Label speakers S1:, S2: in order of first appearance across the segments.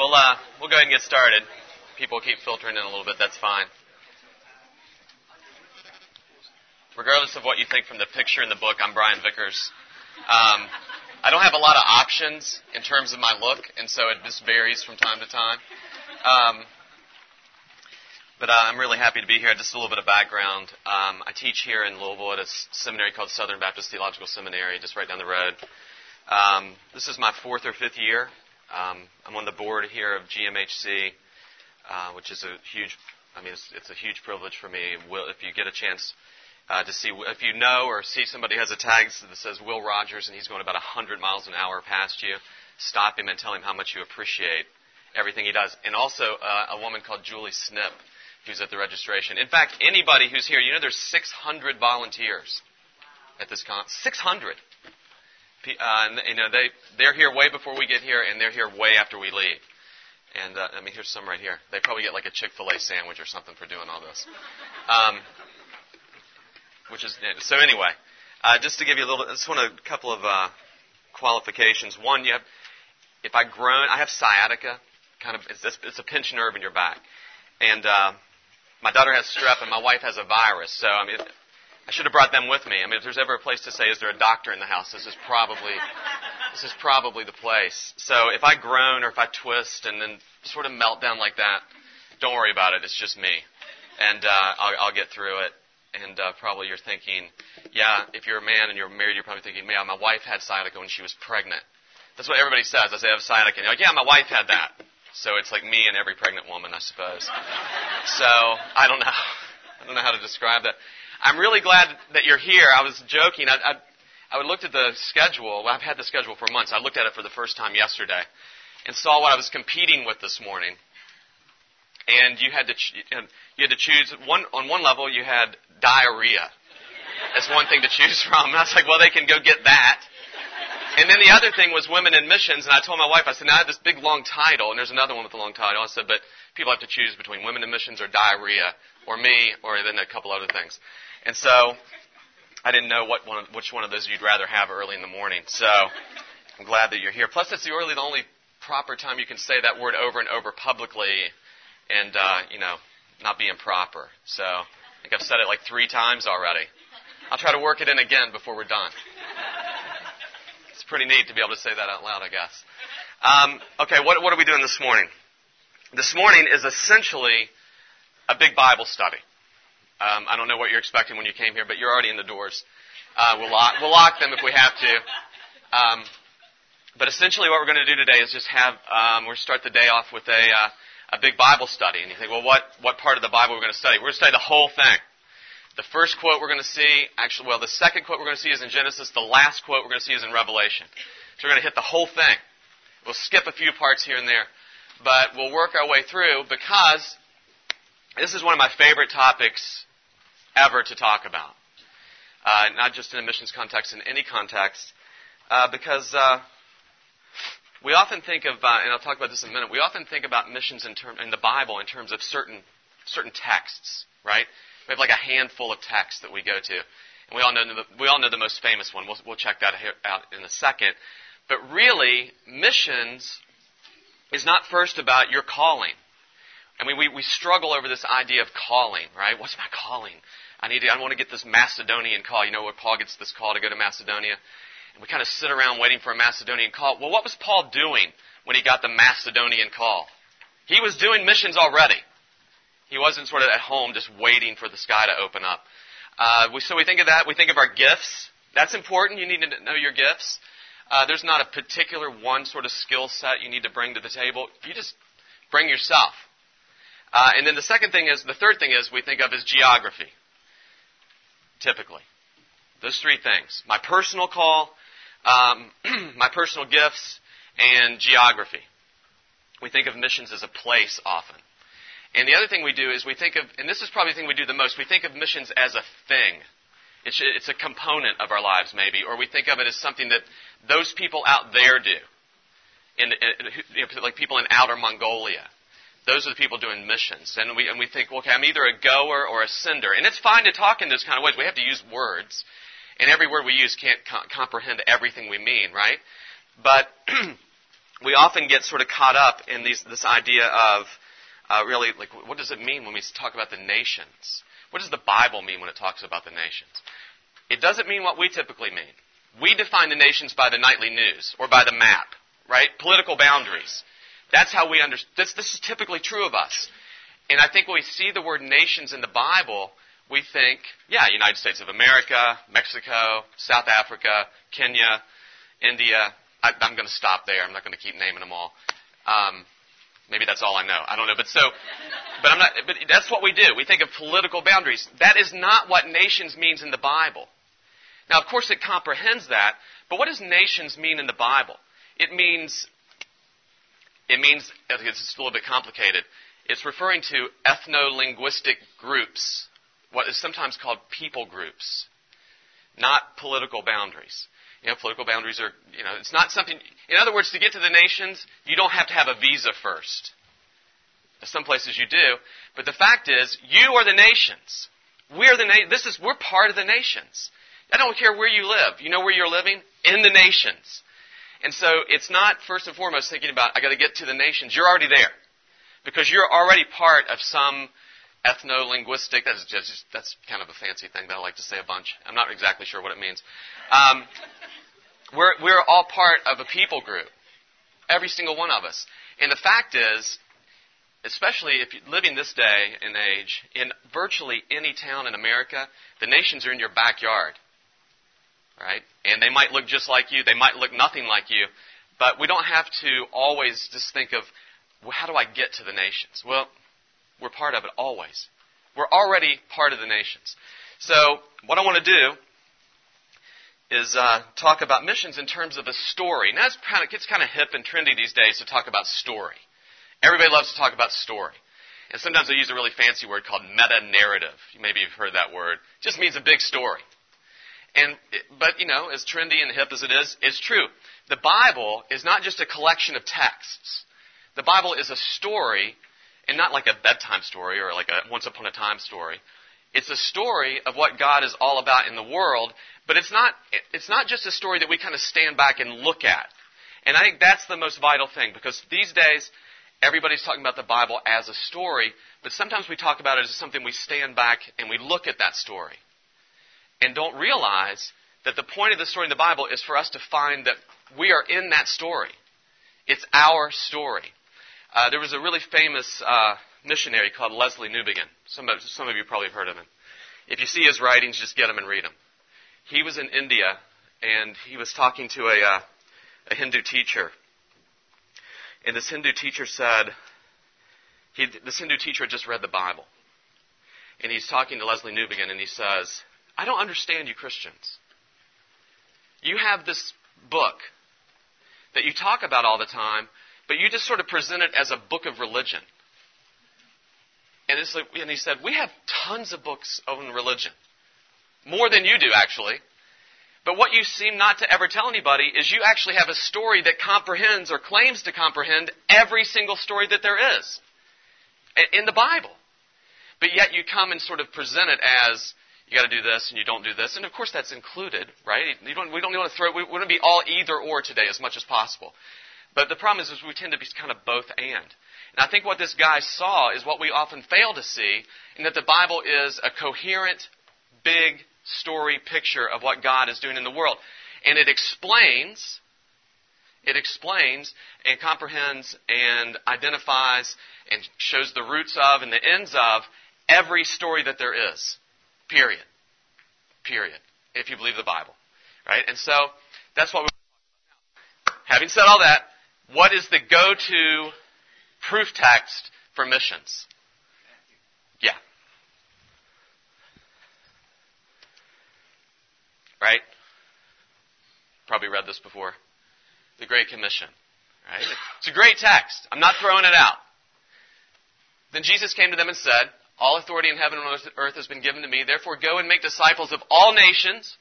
S1: we'll uh, we'll go ahead and get started. People keep filtering in a little bit. That's fine. Regardless of what you think from the picture in the book, I'm Brian Vickers. Um, I don't have a lot of options in terms of my look, and so it just varies from time to time. Um, but uh, I'm really happy to be here. Just a little bit of background. Um, I teach here in Louisville at a seminary called Southern Baptist Theological Seminary, just right down the road. Um, this is my fourth or fifth year. Um, I'm on the board here of GMHC, uh, which is a huge. I mean, it's, it's, a huge privilege for me. Will, if you get a chance uh, to see, if you know or see somebody has a tag that says Will Rogers and he's going about 100 miles an hour past you, stop him and tell him how much you appreciate everything he does. And also uh, a woman called Julie Snip who's at the registration. In fact, anybody who's here, you know, there's 600 volunteers at this con. 600. Uh, and, you know, they they're here way before we get here, and they're here way after we leave. And uh, I mean, here's some right here. They probably get like a Chick Fil A sandwich or something for doing all this. Um, which is so. Anyway, uh, just to give you a little, I just want a couple of uh, qualifications. One, you have, if I groan, I have sciatica. Kind of, it's, it's a pinched nerve in your back, and uh, my daughter has strep and my wife has a virus. So I mean, I should have brought them with me. I mean, if there's ever a place to say, "Is there a doctor in the house?" This is probably this is probably the place. So if I groan or if I twist and then sort of melt down like that, don't worry about it. It's just me, and uh, I'll, I'll get through it. And uh, probably you're thinking, yeah, if you're a man and you're married, you're probably thinking, yeah, my wife had sciatica when she was pregnant. That's what everybody says. I say I have sciatica. And you're like, yeah, my wife had that. So it's like me and every pregnant woman, I suppose. So I don't know. I don't know how to describe that. I'm really glad that you're here. I was joking. I, I, I looked at the schedule. I've had the schedule for months. I looked at it for the first time yesterday and saw what I was competing with this morning. And you had to you had to choose one on one level. You had diarrhea. That's one thing to choose from. And I was like, well, they can go get that. And then the other thing was women in missions, and I told my wife, I said, now I have this big long title, and there's another one with a long title. I said, but people have to choose between women in missions or diarrhea, or me, or then a couple other things. And so I didn't know what one, which one of those you'd rather have early in the morning. So I'm glad that you're here. Plus, it's the early, the only proper time you can say that word over and over publicly, and uh, you know, not be improper. So I think I've said it like three times already. I'll try to work it in again before we're done pretty neat to be able to say that out loud, I guess. Um, okay, what, what are we doing this morning? This morning is essentially a big Bible study. Um, I don't know what you're expecting when you came here, but you're already in the doors. Uh, we'll, lock, we'll lock them if we have to. Um, but essentially, what we're going to do today is just have um, we're start the day off with a uh, a big Bible study. And you think, well, what what part of the Bible we're going to study? We're going to study the whole thing. The first quote we're going to see, actually, well, the second quote we're going to see is in Genesis. The last quote we're going to see is in Revelation. So we're going to hit the whole thing. We'll skip a few parts here and there, but we'll work our way through because this is one of my favorite topics ever to talk about. Uh, not just in a missions context, in any context, uh, because uh, we often think of, uh, and I'll talk about this in a minute. We often think about missions in, term, in the Bible in terms of certain certain texts, right? We have like a handful of texts that we go to. And we all know the, we all know the most famous one. We'll, we'll check that out in a second. But really, missions is not first about your calling. I mean, we, we struggle over this idea of calling, right? What's my calling? I need to, I want to get this Macedonian call. You know where Paul gets this call to go to Macedonia? And we kind of sit around waiting for a Macedonian call. Well, what was Paul doing when he got the Macedonian call? He was doing missions already. He wasn't sort of at home just waiting for the sky to open up. Uh, we, so we think of that. We think of our gifts. That's important. You need to know your gifts. Uh, there's not a particular one sort of skill set you need to bring to the table. You just bring yourself. Uh, and then the second thing is, the third thing is, we think of as geography. Typically. Those three things. My personal call, um, my personal gifts, and geography. We think of missions as a place often. And the other thing we do is we think of, and this is probably the thing we do the most, we think of missions as a thing. It's, it's a component of our lives, maybe, or we think of it as something that those people out there do. In, in, like people in outer Mongolia. Those are the people doing missions. And we, and we think, okay, I'm either a goer or a sender. And it's fine to talk in those kind of ways. We have to use words. And every word we use can't co- comprehend everything we mean, right? But we often get sort of caught up in these, this idea of uh, really, like, what does it mean when we talk about the nations? What does the Bible mean when it talks about the nations? It doesn't mean what we typically mean. We define the nations by the nightly news or by the map, right? Political boundaries. That's how we understand. This, this is typically true of us. And I think when we see the word nations in the Bible, we think, yeah, United States of America, Mexico, South Africa, Kenya, India. I, am going to stop there. I'm not going to keep naming them all. Um, maybe that's all I know. I don't know. But so, but I'm not. But that's what we do. We think of political boundaries. That is not what nations means in the Bible. Now, of course, it comprehends that. But what does nations mean in the Bible? It means. It means it's a little bit complicated. It's referring to ethno-linguistic groups, what is sometimes called people groups, not political boundaries. You know, political boundaries are, you know, it's not something, in other words, to get to the nations, you don't have to have a visa first. Some places you do, but the fact is, you are the nations. We're the na- this is we're part of the nations. I don't care where you live. You know where you're living? In the nations. And so it's not first and foremost thinking about I got to get to the nations. You're already there because you're already part of some ethno-linguistic. That's just that's kind of a fancy thing that I like to say a bunch. I'm not exactly sure what it means. Um, we're we're all part of a people group, every single one of us. And the fact is, especially if you're living this day and age, in virtually any town in America, the nations are in your backyard. Right? And they might look just like you, they might look nothing like you, but we don't have to always just think of, well, how do I get to the nations? Well, we're part of it always. We're already part of the nations. So, what I want to do is uh, talk about missions in terms of a story. Now, kind of, gets kind of hip and trendy these days to talk about story. Everybody loves to talk about story. And sometimes they use a really fancy word called meta narrative. Maybe you've heard that word. It just means a big story. And, but, you know, as trendy and hip as it is, it's true. The Bible is not just a collection of texts. The Bible is a story and not like a bedtime story or like a once upon a time story. It's a story of what God is all about in the world, but it's not, it's not just a story that we kind of stand back and look at. And I think that's the most vital thing because these days, everybody's talking about the Bible as a story, but sometimes we talk about it as something we stand back and we look at that story and don't realize that the point of the story in the Bible is for us to find that we are in that story. It's our story. Uh, there was a really famous uh, missionary called Lesslie Newbigin. Some of, some of you probably have heard of him. If you see his writings, just get them and read them. He was in India, and he was talking to a, uh, a Hindu teacher. And this Hindu teacher said, he, this Hindu teacher had just read the Bible. And he's talking to Lesslie Newbigin, and he says, I don't understand you Christians. You have this book that you talk about all the time, but you just sort of present it as a book of religion. And, it's like, and he said, We have tons of books on religion. More than you do, actually. But what you seem not to ever tell anybody is you actually have a story that comprehends or claims to comprehend every single story that there is in the Bible. But yet you come and sort of present it as you got to do this and you don't do this, and of course that's included, right? Don't, we don't want to throw. We want to be all either or today as much as possible. But the problem is, is we tend to be kind of both and. And I think what this guy saw is what we often fail to see, and that the Bible is a coherent, big story picture of what God is doing in the world. And it explains, it explains and comprehends and identifies and shows the roots of and the ends of every story that there is. Period. Period. If you believe the Bible. Right? And so, that's what we're Having said all that, what is the go to proof text for missions? Yeah. Right? Probably read this before. The Great Commission. Right? It's a great text. I'm not throwing it out. Then Jesus came to them and said, All authority in heaven and earth has been given to me. Therefore, go and make disciples of all nations,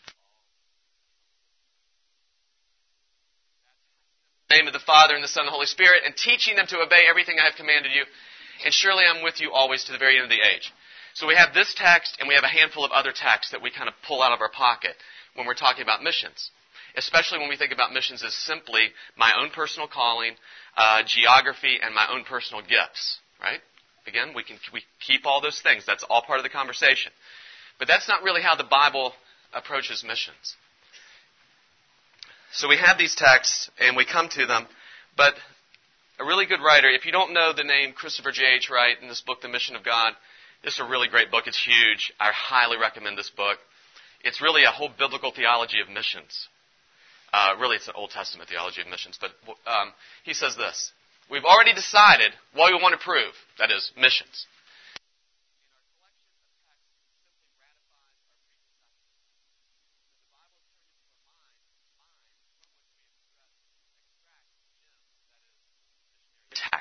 S1: name of the Father and the Son and the Holy Spirit, and teaching them to obey everything I have commanded you. And surely I'm with you always to the very end of the age. So we have this text, and we have a handful of other texts that we kind of pull out of our pocket when we're talking about missions. especially when we think about missions as simply my own personal calling, uh, geography, and my own personal gifts, right? Again, we can we keep all those things. That's all part of the conversation. But that's not really how the Bible approaches missions. So we have these texts and we come to them, but a really good writer, if you don't know the name Christopher J.H. Wright in this book, The Mission of God, this is a really great book. It's huge. I highly recommend this book. It's really a whole biblical theology of missions. Uh, really, it's an Old Testament theology of missions. But um, he says this We've already decided what we want to prove that is, missions.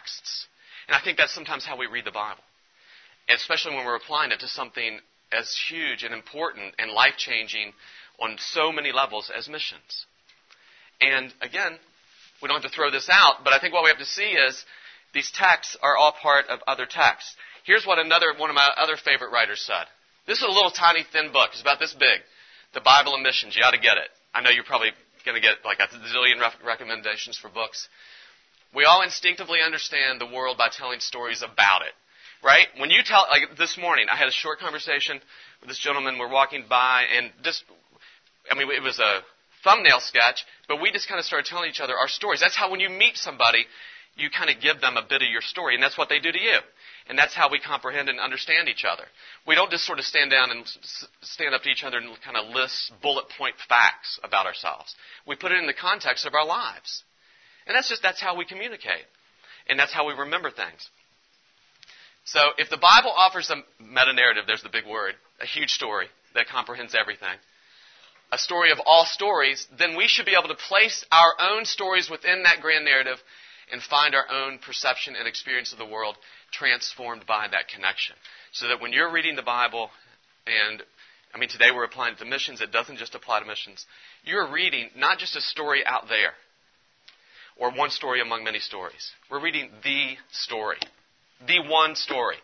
S1: Texts. And I think that's sometimes how we read the Bible, especially when we're applying it to something as huge and important and life changing on so many levels as missions. And again, we don't have to throw this out, but I think what we have to see is these texts are all part of other texts. Here's what another one of my other favorite writers said. This is a little tiny thin book. It's about this big. The Bible and Missions. You ought to get it. I know you're probably going to get like a zillion recommendations for books. We all instinctively understand the world by telling stories about it. Right? When you tell, like this morning, I had a short conversation with this gentleman. We're walking by, and just, I mean, it was a thumbnail sketch, but we just kind of started telling each other our stories. That's how when you meet somebody, you kind of give them a bit of your story, and that's what they do to you. And that's how we comprehend and understand each other. We don't just sort of stand down and stand up to each other and kind of list bullet point facts about ourselves. We put it in the context of our lives. And that's just, that's how we communicate. And that's how we remember things. So if the Bible offers a meta narrative, there's the big word, a huge story that comprehends everything, a story of all stories, then we should be able to place our own stories within that grand narrative and find our own perception and experience of the world transformed by that connection. So that when you're reading the Bible, and I mean, today we're applying it to missions, it doesn't just apply to missions. You're reading not just a story out there or one story among many stories. We're reading the story the one story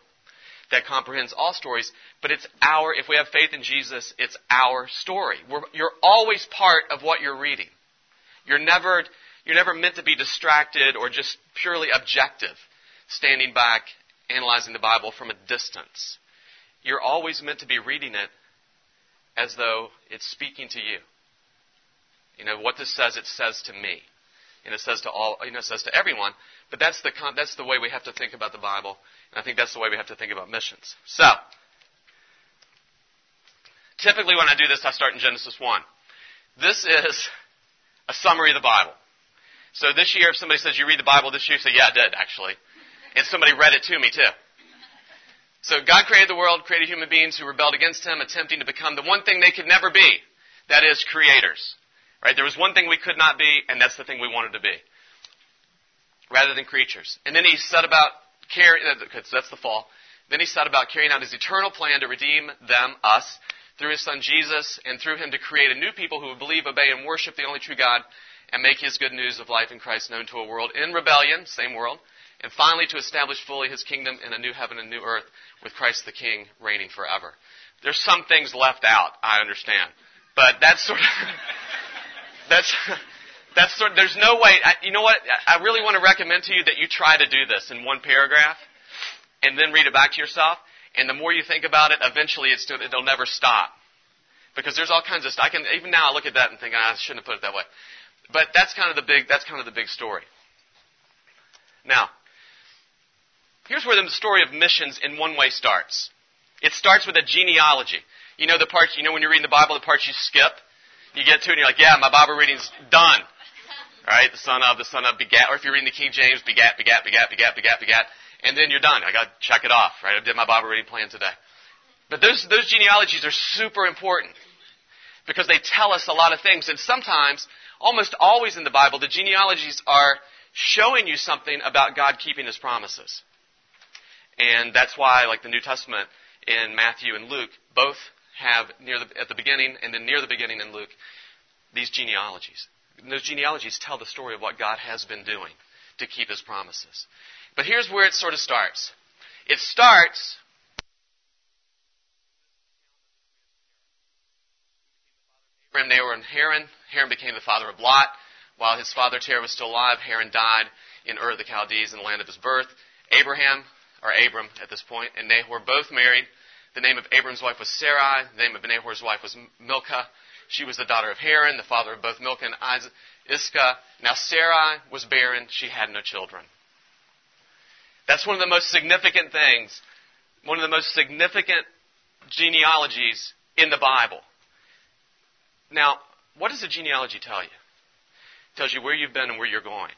S1: that comprehends all stories, but it's our, if we have faith in Jesus, it's our story. We're, you're always part of what you're reading. You're never, you're never meant to be distracted or just purely objective, standing back, analyzing the Bible from a distance. You're always meant to be reading it as though it's speaking to you. You know, what this says, it says to me. And it says to all, you know, it says to everyone, but that's the, that's the way we have to think about the Bible, and I think that's the way we have to think about missions. So, typically when I do this, I start in Genesis 1. This is a summary of the Bible. So this year, if somebody says, you read the Bible this year, you say, yeah, I did, actually. And somebody read it to me, too. So God created the world, created human beings who rebelled against Him, attempting to become the one thing they could never be. That is, creators. Right? There was one thing we could not be, and that's the thing we wanted to be rather than creatures. And then he set about carrying, uh, so that's the fall. Then he set about carrying out his eternal plan to redeem them, us, through his son Jesus, and through him to create a new people who would believe, obey, and worship the only true God, and make his good news of life in Christ known to a world in rebellion, same world, and finally to establish fully his kingdom in a new heaven and new earth with Christ the King reigning forever. There's some things left out, I understand. But that's sort of, that's, that's sort of, there's no way, I, you know what? I really want to recommend to you that you try to do this in one paragraph and then read it back to yourself. And the more you think about it, eventually it's, it'll never stop. Because there's all kinds of stuff. I can, even now I look at that and think, ah, I shouldn't have put it that way. But that's kind of the big, that's kind of the big story. Now, here's where the story of missions in one way starts. It starts with a genealogy. You know the parts, you know when you're reading the Bible, the parts you skip? You get to it and you're like, yeah, my Bible reading's done. Right? The son of, the son of begat, or if you're reading the King James, begat, begat, begat, begat, begat, begat, and then you're done. I got to check it off, right? I did my Bible reading plan today. But those, those genealogies are super important because they tell us a lot of things. And sometimes, almost always in the Bible, the genealogies are showing you something about God keeping His promises. And that's why, like the New Testament in Matthew and Luke, both have near the, at the beginning and then near the beginning in Luke these genealogies. And those genealogies tell the story of what God has been doing to keep his promises. But here's where it sort of starts. It starts Abraham, Nahor, and Haran. Haran became the father of Lot. While his father Terah was still alive, Haran died in Ur of the Chaldees in the land of his birth. Abraham, or Abram at this point, and Nahor were both married. The name of Abram's wife was Sarai. The name of Nahor's wife was Milcah. She was the daughter of Haran, the father of both Milcah and Iscah. Now Sarai was barren. She had no children. That's one of the most significant things, one of the most significant genealogies in the Bible. Now, what does a genealogy tell you? It tells you where you've been and where you're going.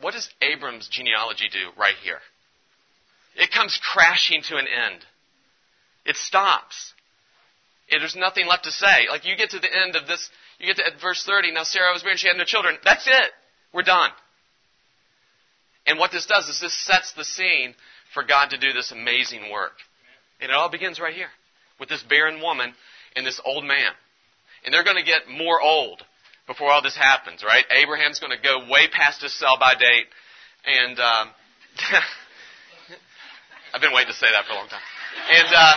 S1: What does Abram's genealogy do right here? It comes crashing to an end. It stops. There's nothing left to say. Like you get to the end of this, you get to verse 30. Now Sarah was barren; she had no children. That's it. We're done. And what this does is this sets the scene for God to do this amazing work. And it all begins right here with this barren woman and this old man. And they're going to get more old before all this happens, right? Abraham's going to go way past his sell by date. And um, I've been waiting to say that for a long time. And uh,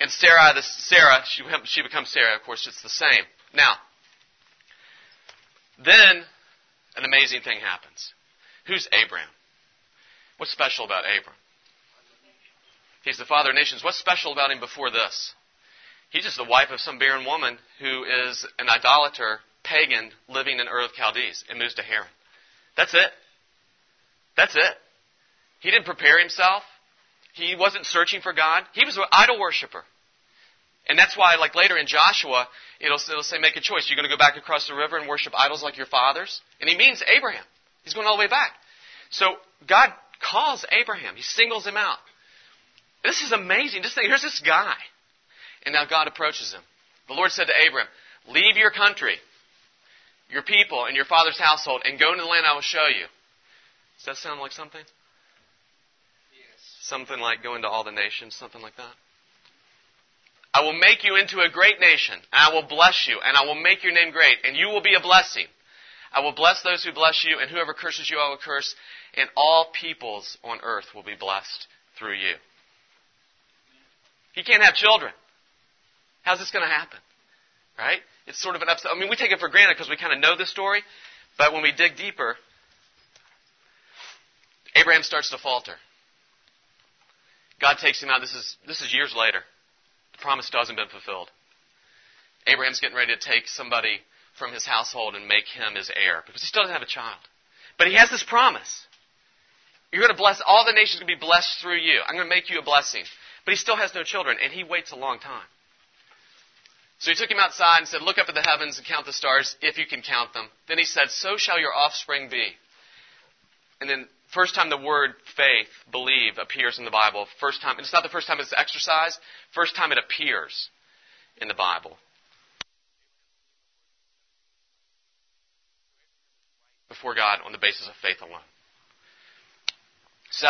S1: and Sarah, the Sarah, she she becomes Sarah. Of course, it's the same. Now, then an amazing thing happens. Who's Abraham? What's special about Abram? He's the father of nations. What's special about him before this? He's just the wife of some barren woman who is an idolater, pagan, living in Ur of Chaldees and moves to Haran. That's it. That's it. He didn't prepare himself. He wasn't searching for God. He was an idol worshiper. And that's why, like later in Joshua, it'll, it'll say, make a choice. You're going to go back across the river and worship idols like your fathers? And he means Abraham. He's going all the way back. So God calls Abraham. He singles him out. This is amazing. Just think, here's this guy. And now God approaches him. The Lord said to Abraham, Leave your country, your people, and your father's household, and go into the land I will show you. Does that sound like something? Something like go into all the nations, something like that? I will make you into a great nation, and I will bless you, and I will make your name great, and you will be a blessing. I will bless those who bless you, and whoever curses you I will curse, and all peoples on earth will be blessed through you. He can't have children. How's this going to happen? Right? It's sort of an upset. I mean, we take it for granted because we kind of know the story, but when we dig deeper, Abraham starts to falter. God takes him out. This is, this is years later. The promise hasn't been fulfilled. Abraham's getting ready to take somebody from his household and make him his heir because he still doesn't have a child. But he has this promise. You're going to bless, all the nations going to be blessed through you. I'm going to make you a blessing. But he still has no children, and he waits a long time. So he took him outside and said, Look up at the heavens and count the stars, if you can count them. Then he said, So shall your offspring be. And then, first time the word faith, believe, appears in the Bible. First time, it's not the first time it's exercised, first time it appears in the Bible. Before God on the basis of faith alone. So,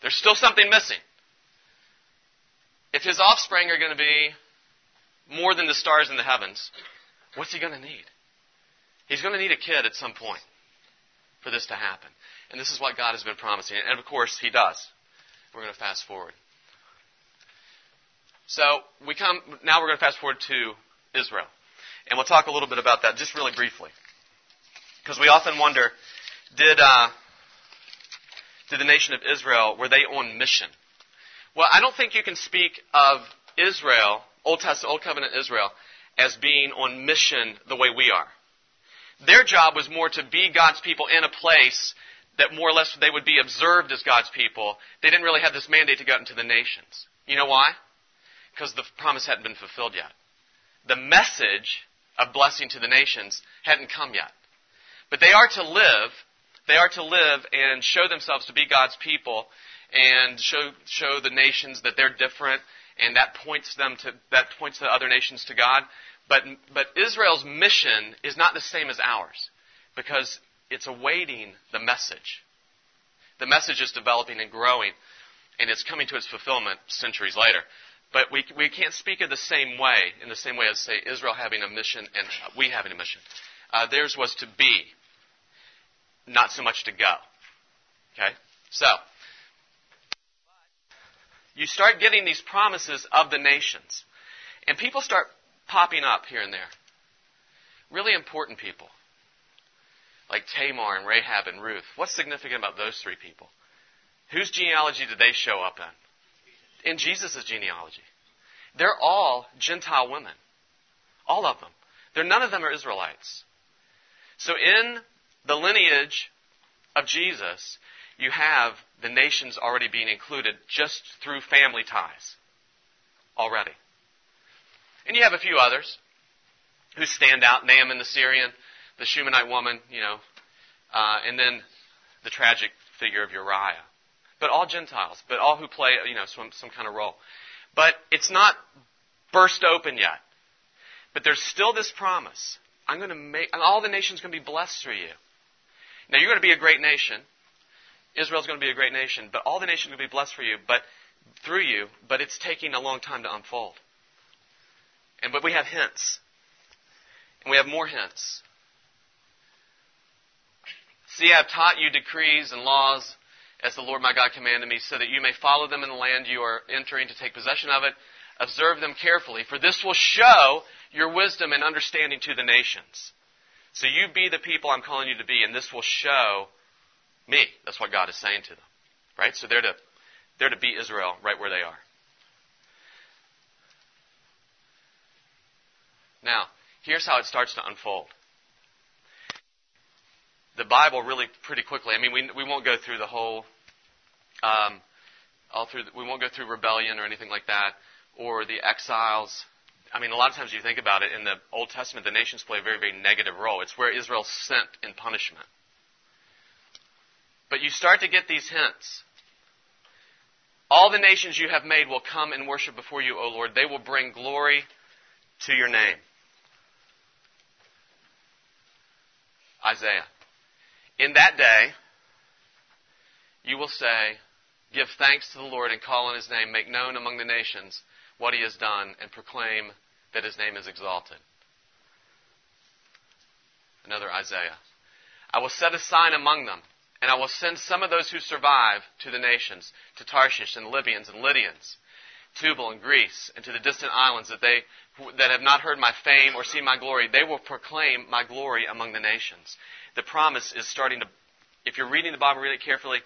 S1: there's still something missing. If his offspring are going to be more than the stars in the heavens, what's he going to need? He's going to need a kid at some point for this to happen. And this is what God has been promising. And of course, he does. We're going to fast forward. So we come now we're going to fast forward to Israel. And we'll talk a little bit about that just really briefly. Because we often wonder, did uh, did the nation of Israel were they on mission? Well, I don't think you can speak of Israel Old Testament, Old Covenant Israel as being on mission the way we are. Their job was more to be God's people in a place that more or less they would be observed as God's people. They didn't really have this mandate to go out into the nations. You know why? Because the promise hadn't been fulfilled yet. The message of blessing to the nations hadn't come yet. But they are to live, they are to live and show themselves to be God's people and show, show the nations that they're different and that points them to that points the other nations to God. But but Israel's mission is not the same as ours because it's awaiting the message. The message is developing and growing, and it's coming to its fulfillment centuries later. But we, we can't speak of the same way, in the same way as, say, Israel having a mission and we having a mission. Uh, theirs was to be, not so much to go. Okay? So, you start getting these promises of the nations. And people start popping up here and there. Really important people. Like Tamar and Rahab and Ruth. What's significant about those three people? Whose genealogy did they show up in? In Jesus' genealogy. They're all Gentile women. All of them. They're, none of them are Israelites. So in the lineage of Jesus, you have the nations already being included just through family ties. Already. And you have a few others who stand out Naaman the Syrian, the Shunammite woman, you know, uh, and then the tragic figure of Uriah. But all Gentiles, but all who play, you know, some, some kind of role. But it's not burst open yet. But there's still this promise. I'm going to make, all the nations going to be blessed through you. Now you're going to be a great nation. Israel's going to be a great nation, but all the nations to be blessed for you, but through you, but it's taking a long time to unfold. And but we have hints. And we have more hints. See, I have taught you decrees and laws as the Lord my God commanded me, so that you may follow them in the land you are entering to take possession of it. Observe them carefully, for this will show your wisdom and understanding to the nations. So you be the people I'm calling you to be, and this will show me. That's what God is saying to them. Right? So they're to, they're to be Israel right where they are. Now, here's how it starts to unfold. The Bible really pretty quickly, I mean, we, we won't go through the whole, um, all through, we won't go through rebellion or anything like that, or the exiles. I mean, a lot of times you think about it, in the Old Testament, the nations play a very, very negative role. It's where Israel's sent in punishment. But you start to get these hints. All the nations you have made will come and worship before you, O Lord. They will bring glory to your name. Isaiah. In that day, you will say, Give thanks to the Lord and call on his name, make known among the nations what he has done, and proclaim that his name is exalted. Another Isaiah. I will set a sign among them, and I will send some of those who survive to the nations, to Tarshish and Libyans and Lydians, Tubal and Greece, and to the distant islands that they that have not heard my fame or seen my glory, they will proclaim my glory among the nations. The promise is starting to, if you're reading the Bible really carefully,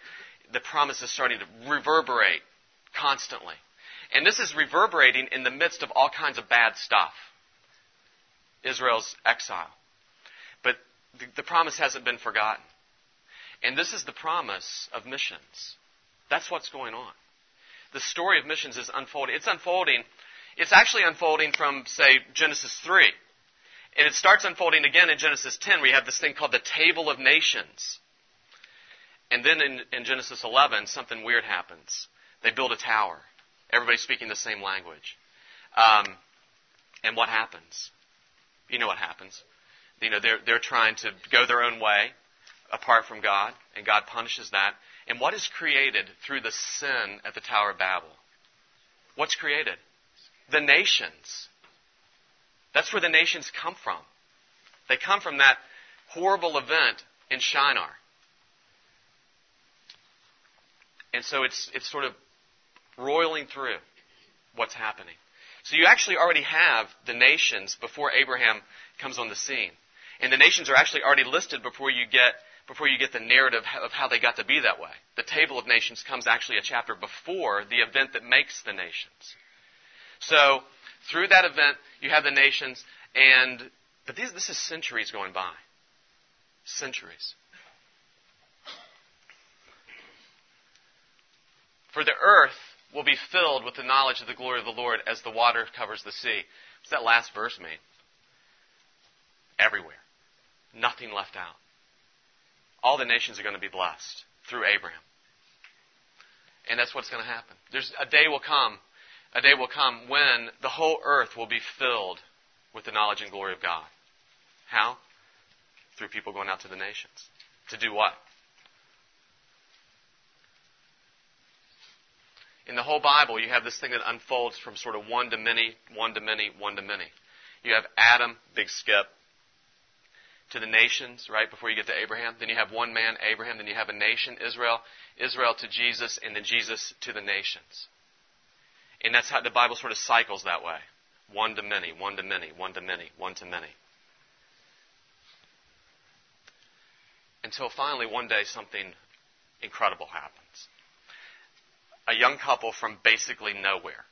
S1: the promise is starting to reverberate constantly. And this is reverberating in the midst of all kinds of bad stuff. Israel's exile. But the, the promise hasn't been forgotten. And this is the promise of missions. That's what's going on. The story of missions is unfolding. It's unfolding it's actually unfolding from, say, Genesis 3. And it starts unfolding again in Genesis 10. We have this thing called the Table of Nations. And then in, in Genesis 11, something weird happens. They build a tower. Everybody's speaking the same language. Um, and what happens? You know what happens. You know, they're, they're trying to go their own way apart from God, and God punishes that. And what is created through the sin at the Tower of Babel? What's created? the nations. That's where the nations come from. They come from that horrible event in Shinar. And so it's, it's sort of roiling through what's happening. So you actually already have the nations before Abraham comes on the scene. And the nations are actually already listed before you get before you get the narrative of how they got to be that way. The table of nations comes actually a chapter before the event that makes the nations. So through that event, you have the nations, and but these, this is centuries going by. Centuries. For the earth will be filled with the knowledge of the glory of the Lord as the water covers the sea. What's that last verse mean? Everywhere. Nothing left out. All the nations are going to be blessed through Abraham. And that's what's going to happen. There's a day will come a day will come when the whole earth will be filled with the knowledge and glory of God. How? Through people going out to the nations. To do what? In the whole Bible, you have this thing that unfolds from sort of one to many, one to many, one to many. You have Adam, big skip, to the nations, right, before you get to Abraham. Then you have one man, Abraham. Then you have a nation, Israel. Israel to Jesus, and then Jesus to the nations. And that's how the Bible sort of cycles that way. one to many, one to many, one to many, one to many. Until finally, one day, something incredible happens. A young couple from basically nowhere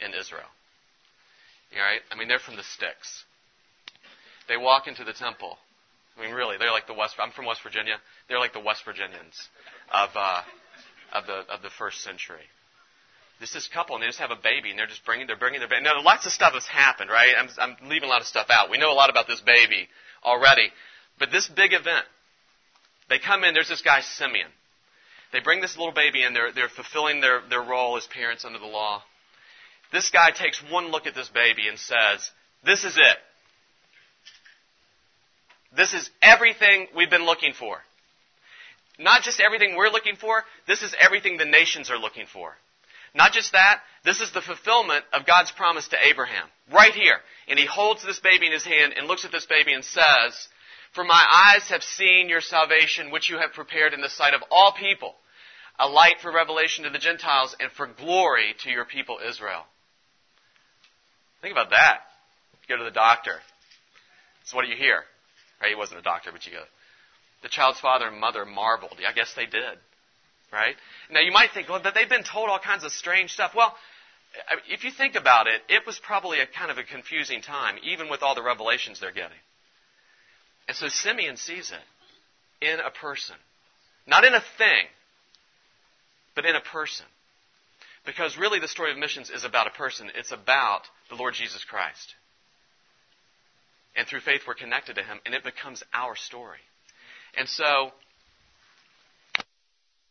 S1: in Israel. All right? I mean, they're from the sticks. They walk into the temple. I mean, really, they're like the West. I'm from West Virginia. They're like the West Virginians of uh, of the of the first century. This this couple, and they just have a baby, and they're just bringing they're bringing their baby. Now, lots of stuff has happened, right? I'm I'm leaving a lot of stuff out. We know a lot about this baby already, but this big event, they come in. There's this guy Simeon. They bring this little baby in. They're they're fulfilling their their role as parents under the law. This guy takes one look at this baby and says, "This is it. This is everything we've been looking for." Not just everything we're looking for, this is everything the nations are looking for. Not just that, this is the fulfillment of God's promise to Abraham. Right here. And he holds this baby in his hand and looks at this baby and says, For my eyes have seen your salvation, which you have prepared in the sight of all people, a light for revelation to the Gentiles and for glory to your people Israel. Think about that. Go to the doctor. So what do you hear? Right? He wasn't a doctor, but you go, the child's father and mother marveled. I guess they did. Right? Now you might think, well, that they've been told all kinds of strange stuff. Well, if you think about it, it was probably a kind of a confusing time, even with all the revelations they're getting. And so Simeon sees it in a person. Not in a thing, but in a person. Because really the story of missions is about a person. It's about the Lord Jesus Christ. And through faith we're connected to Him, and it becomes our story. And so,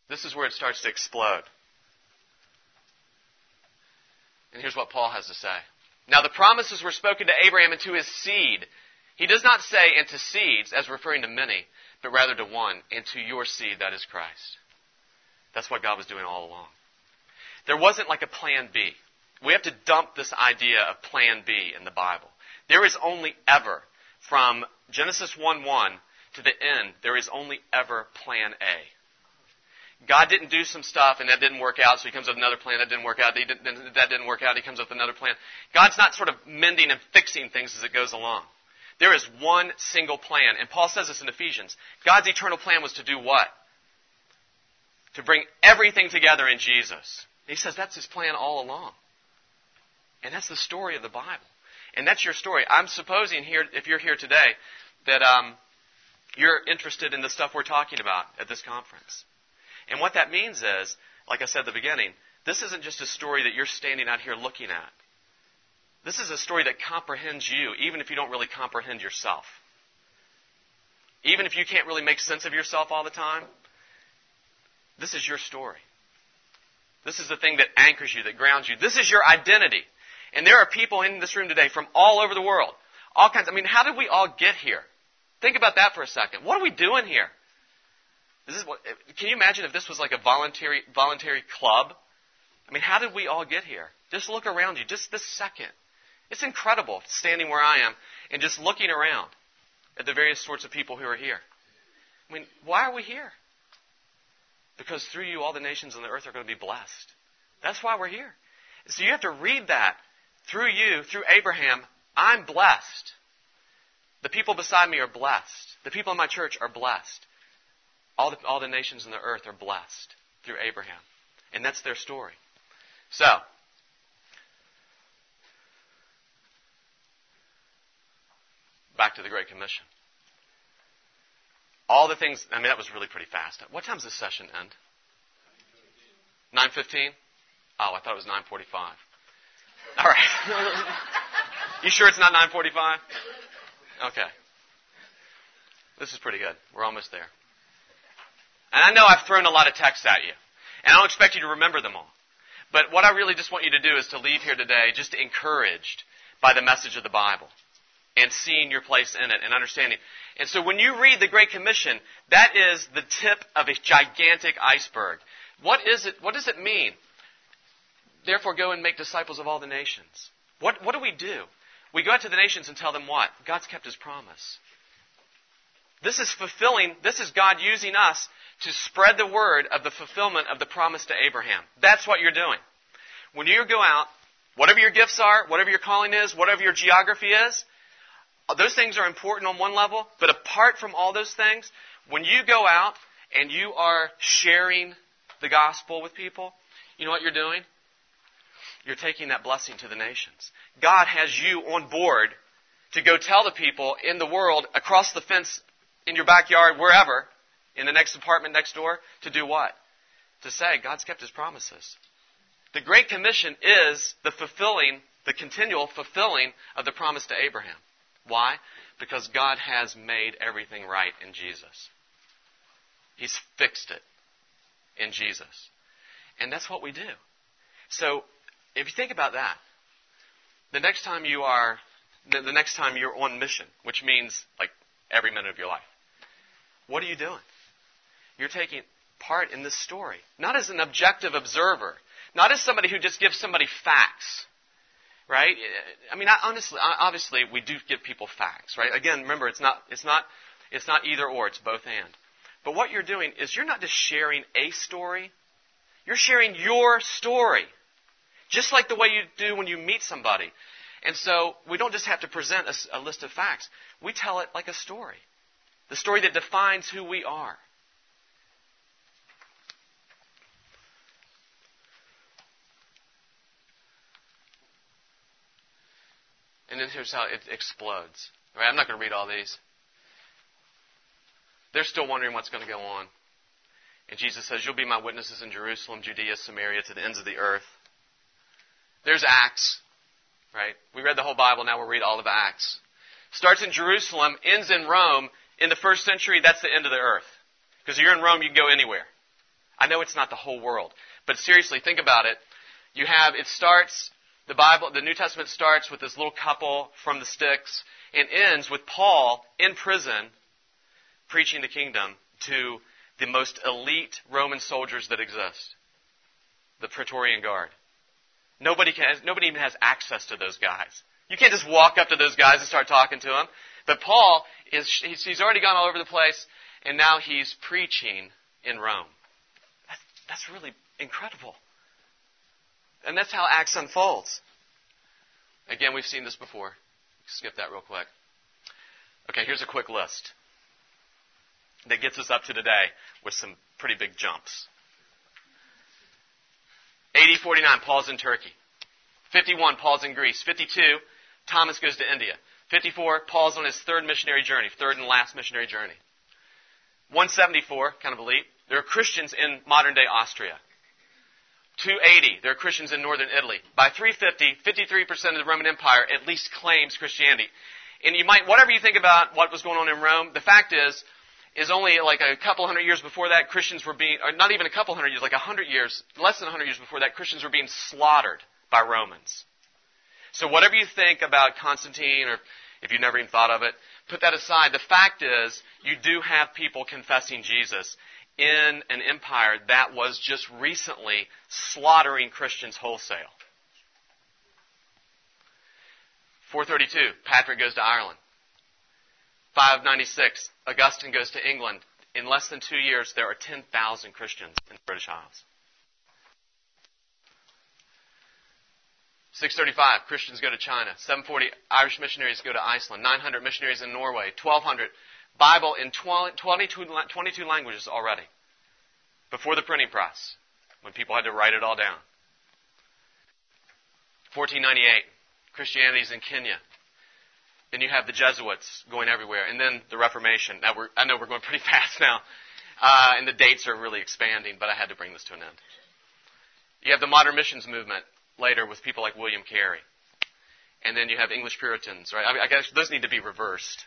S1: this is where it starts to explode. And here's what Paul has to say. Now, the promises were spoken to Abraham and to his seed. He does not say, and to seeds, as referring to many, but rather to one, and to your seed, that is Christ. That's what God was doing all along. There wasn't like a plan B. We have to dump this idea of plan B in the Bible. There is only ever, from Genesis 1 1 to the end, there is only ever plan A. God didn't do some stuff and that didn't work out, so he comes up with another plan that didn't work out, that didn't work out, he comes up with another plan. God's not sort of mending and fixing things as it goes along. There is one single plan, and Paul says this in Ephesians. God's eternal plan was to do what? To bring everything together in Jesus. He says that's his plan all along. And that's the story of the Bible. And that's your story. I'm supposing here, if you're here today, that um, you're interested in the stuff we're talking about at this conference. And what that means is, like I said at the beginning, this isn't just a story that you're standing out here looking at. This is a story that comprehends you, even if you don't really comprehend yourself. Even if you can't really make sense of yourself all the time, this is your story. This is the thing that anchors you, that grounds you. This is your identity. And there are people in this room today from all over the world. All kinds. I mean, how did we all get here? Think about that for a second. What are we doing here? This is what, can you imagine if this was like a voluntary, voluntary club? I mean, how did we all get here? Just look around you, just this second. It's incredible standing where I am and just looking around at the various sorts of people who are here. I mean, why are we here? Because through you, all the nations on the earth are going to be blessed. That's why we're here. So you have to read that through you, through Abraham, I'm blessed. The people beside me are blessed. The people in my church are blessed. All the, all the nations in the earth are blessed through Abraham. And that's their story. So, back to the Great Commission. All the things, I mean, that was really pretty fast. What time does this session end? 9.15? Oh, I thought it was 9.45. All right. you sure it's not 9.45? Okay. This is pretty good. We're almost there. And I know I've thrown a lot of texts at you. And I don't expect you to remember them all. But what I really just want you to do is to leave here today just encouraged by the message of the Bible and seeing your place in it and understanding. And so when you read the Great Commission, that is the tip of a gigantic iceberg. What is it? What does it mean? Therefore, go and make disciples of all the nations. What, what do we do? We go out to the nations and tell them what? God's kept his promise. This is fulfilling, this is God using us to spread the word of the fulfillment of the promise to Abraham. That's what you're doing. When you go out Whatever your gifts are, whatever your calling is, whatever your geography is, those things are important on one level, but apart from all those things, when you go out and you are sharing the gospel with people, you know what you're doing? You're taking that blessing to the nations. God has you on board to go tell the people in the world, across the fence, in your backyard, wherever, in the next apartment next door, to do what? To say, God's kept his promises. The Great Commission is the fulfilling, the continual fulfilling of the promise to Abraham. Why? Because God has made everything right in Jesus. He's fixed it in Jesus. And that's what we do. So, if you think about that, the next time you are, the, the next time you're on mission, which means like every minute of your life, what are you doing? You're taking part in this story. Not as an objective observer, not as somebody who just gives somebody facts, right? I mean, honestly, obviously, we do give people facts, right? Again, remember, it's not, it's not, it's not either or, it's both and. But what you're doing is you're not just sharing a story, you're sharing your story. Just like the way you do when you meet somebody. And so we don't just have to present a, a list of facts. We tell it like a story. The story that defines who we are. And then here's how it explodes. Right? I'm not going to read all these. They're still wondering what's going to go on. And Jesus says, You'll be my witnesses in Jerusalem, Judea, Samaria, to the ends of the earth. There's Acts, right? We read the whole Bible, now we'll read all of Acts. Starts in Jerusalem, ends in Rome. In the first century, that's the end of the earth. Because you're in Rome, you can go anywhere. I know it's not the whole world, but seriously, think about it. You have, it starts, the Bible, the New Testament starts with this little couple from the sticks and ends with Paul in prison preaching the kingdom to the most elite Roman soldiers that exist the Praetorian Guard. Nobody, can, nobody even has access to those guys. You can't just walk up to those guys and start talking to them. But Paul is, he's, already gone all over the place, and now he's preaching in Rome. That's, that's really incredible. And that's how Acts unfolds. Again, we've seen this before. Skip that real quick. Okay, here's a quick list that gets us up to today with some pretty big jumps. AD 49, Paul's in Turkey. 51, Paul's in Greece. 52, Thomas goes to India. 54, Paul's on his third missionary journey, third and last missionary journey. 174, kind of elite, there are Christians in modern day Austria. 280, there are Christians in northern Italy. By 350, 53% of the Roman Empire at least claims Christianity. And you might, whatever you think about what was going on in Rome, the fact is, is only like a couple hundred years before that, Christians were being, or not even a couple hundred years, like a hundred years, less than a hundred years before that, Christians were being slaughtered by Romans. So whatever you think about Constantine, or if you've never even thought of it, put that aside. The fact is, you do have people confessing Jesus in an empire that was just recently slaughtering Christians wholesale. 432, Patrick goes to Ireland. 596, Augustine goes to England. In less than two years, there are 10,000 Christians in the British Isles. 635, Christians go to China. 740, Irish missionaries go to Iceland. 900 missionaries in Norway. 1200, Bible in 22, 22 languages already. Before the printing press, when people had to write it all down. 1498, Christianity's in Kenya. Then you have the Jesuits going everywhere, and then the Reformation. Now I know we're going pretty fast now, uh, and the dates are really expanding, but I had to bring this to an end. You have the modern missions movement later with people like William Carey, and then you have English Puritans, right? I, I guess those need to be reversed.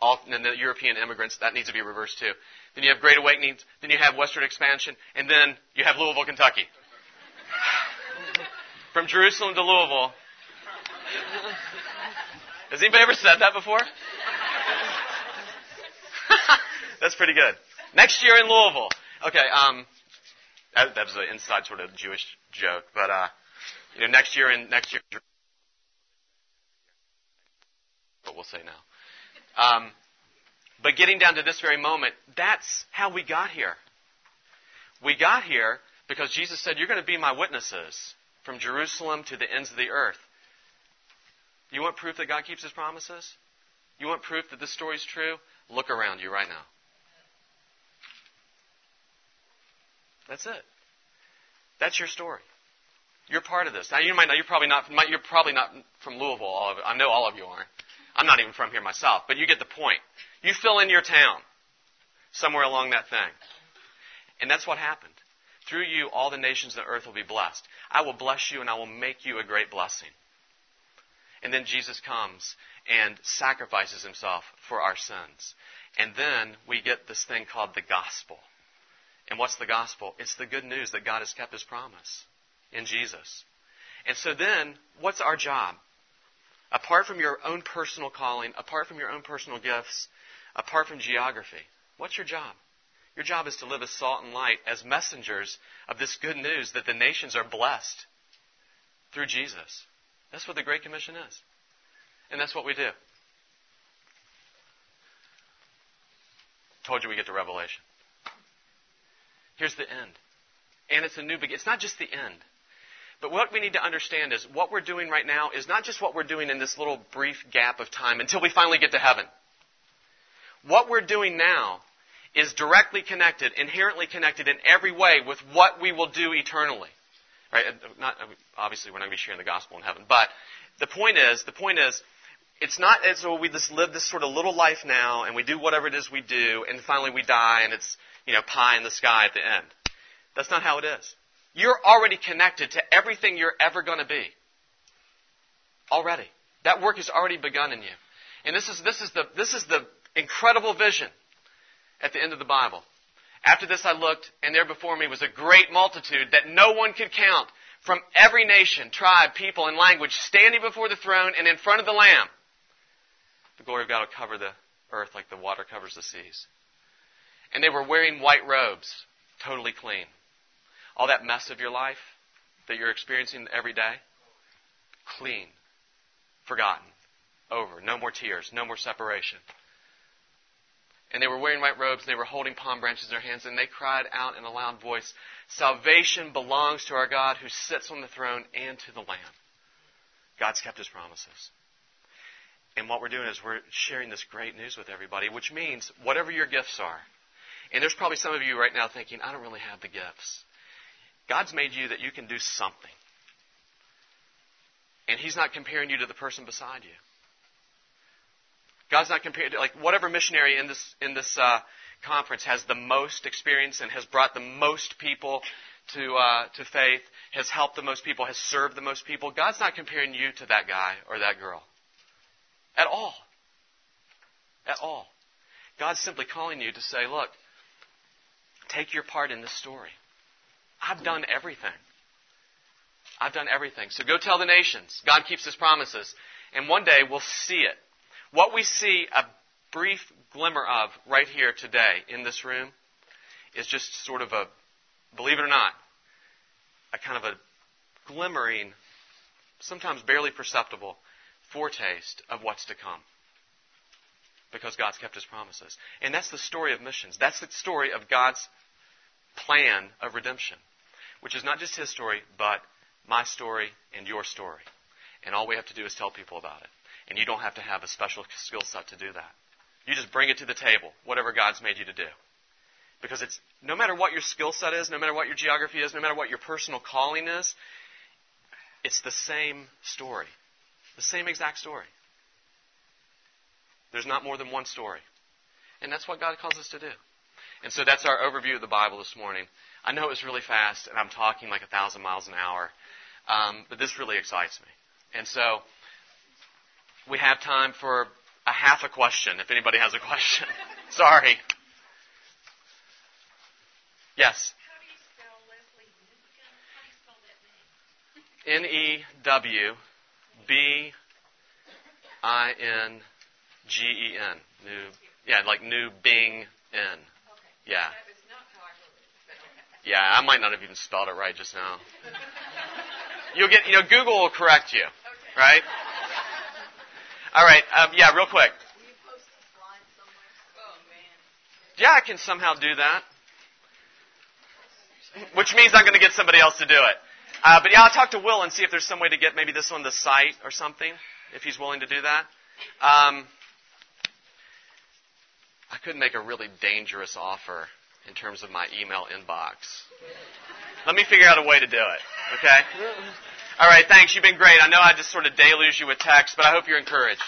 S1: All, and the European immigrants, that needs to be reversed too. Then you have Great Awakenings, then you have Western Expansion, and then you have Louisville, Kentucky. From Jerusalem to Louisville, has anybody ever said that before? That's pretty good. Next year in Louisville. Okay, um, that, that was an inside sort of Jewish joke, but uh, you know, next year in next year, what we'll say now. Um, but getting down to this very moment, that's how we got here. We got here because Jesus said, "You're going to be my witnesses from Jerusalem to the ends of the earth. You want proof that God keeps his promises? You want proof that this story is true? Look around you right now. That's it. That's your story. You're part of this. Now you might not. You're probably not. You're probably not from Louisville. All of. I know all of you aren't. I'm not even from here myself, but you get the point. You fill in your town somewhere along that thing, and that's what happened. Through you, all the nations of the earth will be blessed. I will bless you, and I will make you a great blessing. And then Jesus comes and sacrifices himself for our sins. And then we get this thing called the gospel. And what's the gospel? It's the good news that God has kept his promise in Jesus. And so then, what's our job? Apart from your own personal calling, apart from your own personal gifts, apart from geography, what's your job? Your job is to live as salt and light, as messengers of this good news that the nations are blessed through Jesus. That's what the Great Commission is. And that's what we do. Told you we get to Revelation. Here's the end. And it's a new beginning. It's not just the end. But what we need to understand is what we're doing right now is not just what we're doing in this little brief gap of time until we finally get to heaven. What we're doing now is directly connected, inherently connected in every way with what we will do eternally. Right? Not, obviously, we're not going to be sharing the gospel in heaven. But the point is, the point is, it's not as though we just live this sort of little life now and we do whatever it is we do and finally we die and it's, you know, pie in the sky at the end. That's not how it is. You're already connected to everything you're ever going to be. Already. That work has already begun in you. And this is, this is the, this is the incredible vision at the end of the Bible. After this I looked, and there before me was a great multitude that no one could count from every nation, tribe, people, and language standing before the throne and in front of the Lamb. The glory of God will cover the earth like the water covers the seas. And they were wearing white robes, totally clean. All that mess of your life that you're experiencing every day, clean, forgotten, over. No more tears, no more separation. And they were wearing white robes, and they were holding palm branches in their hands, and they cried out in a loud voice, Salvation belongs to our God who sits on the throne and to the Lamb. God's kept his promises. And what we're doing is we're sharing this great news with everybody, which means whatever your gifts are, and there's probably some of you right now thinking, I don't really have the gifts. God's made you that you can do something. And He's not comparing you to the person beside you. God's not comparing, like, whatever missionary in this, in this uh, conference has the most experience and has brought the most people to, uh, to faith, has helped the most people, has served the most people. God's not comparing you to that guy or that girl. At all. At all. God's simply calling you to say, look, take your part in this story. I've done everything. I've done everything. So go tell the nations. God keeps his promises. And one day we'll see it. What we see a brief glimmer of right here today in this room is just sort of a, believe it or not, a kind of a glimmering, sometimes barely perceptible foretaste of what's to come. Because God's kept his promises. And that's the story of missions. That's the story of God's plan of redemption, which is not just his story, but my story and your story. And all we have to do is tell people about it. And you don't have to have a special skill set to do that. You just bring it to the table, whatever God's made you to do. Because it's no matter what your skill set is, no matter what your geography is, no matter what your personal calling is, it's the same story. The same exact story. There's not more than one story. And that's what God calls us to do. And so that's our overview of the Bible this morning. I know it was really fast, and I'm talking like a thousand miles an hour, um, but this really excites me. And so we have time for a half a question if anybody has a question. Sorry. Yes. N E W B I N G E N. New, yeah, like new Bing N. Yeah. Yeah, I might not have even spelled it right just now. You'll get, you know, Google will correct you, right? All right, um, yeah, real quick. Can you post this line somewhere? Oh man. Yeah, I can somehow do that. Which means I'm going to get somebody else to do it. Uh, but yeah, I'll talk to Will and see if there's some way to get maybe this on the site or something, if he's willing to do that. Um, I could make a really dangerous offer in terms of my email inbox. Let me figure out a way to do it, okay? All right, thanks. You've been great. I know I just sort of deluge you with text, but I hope you're encouraged.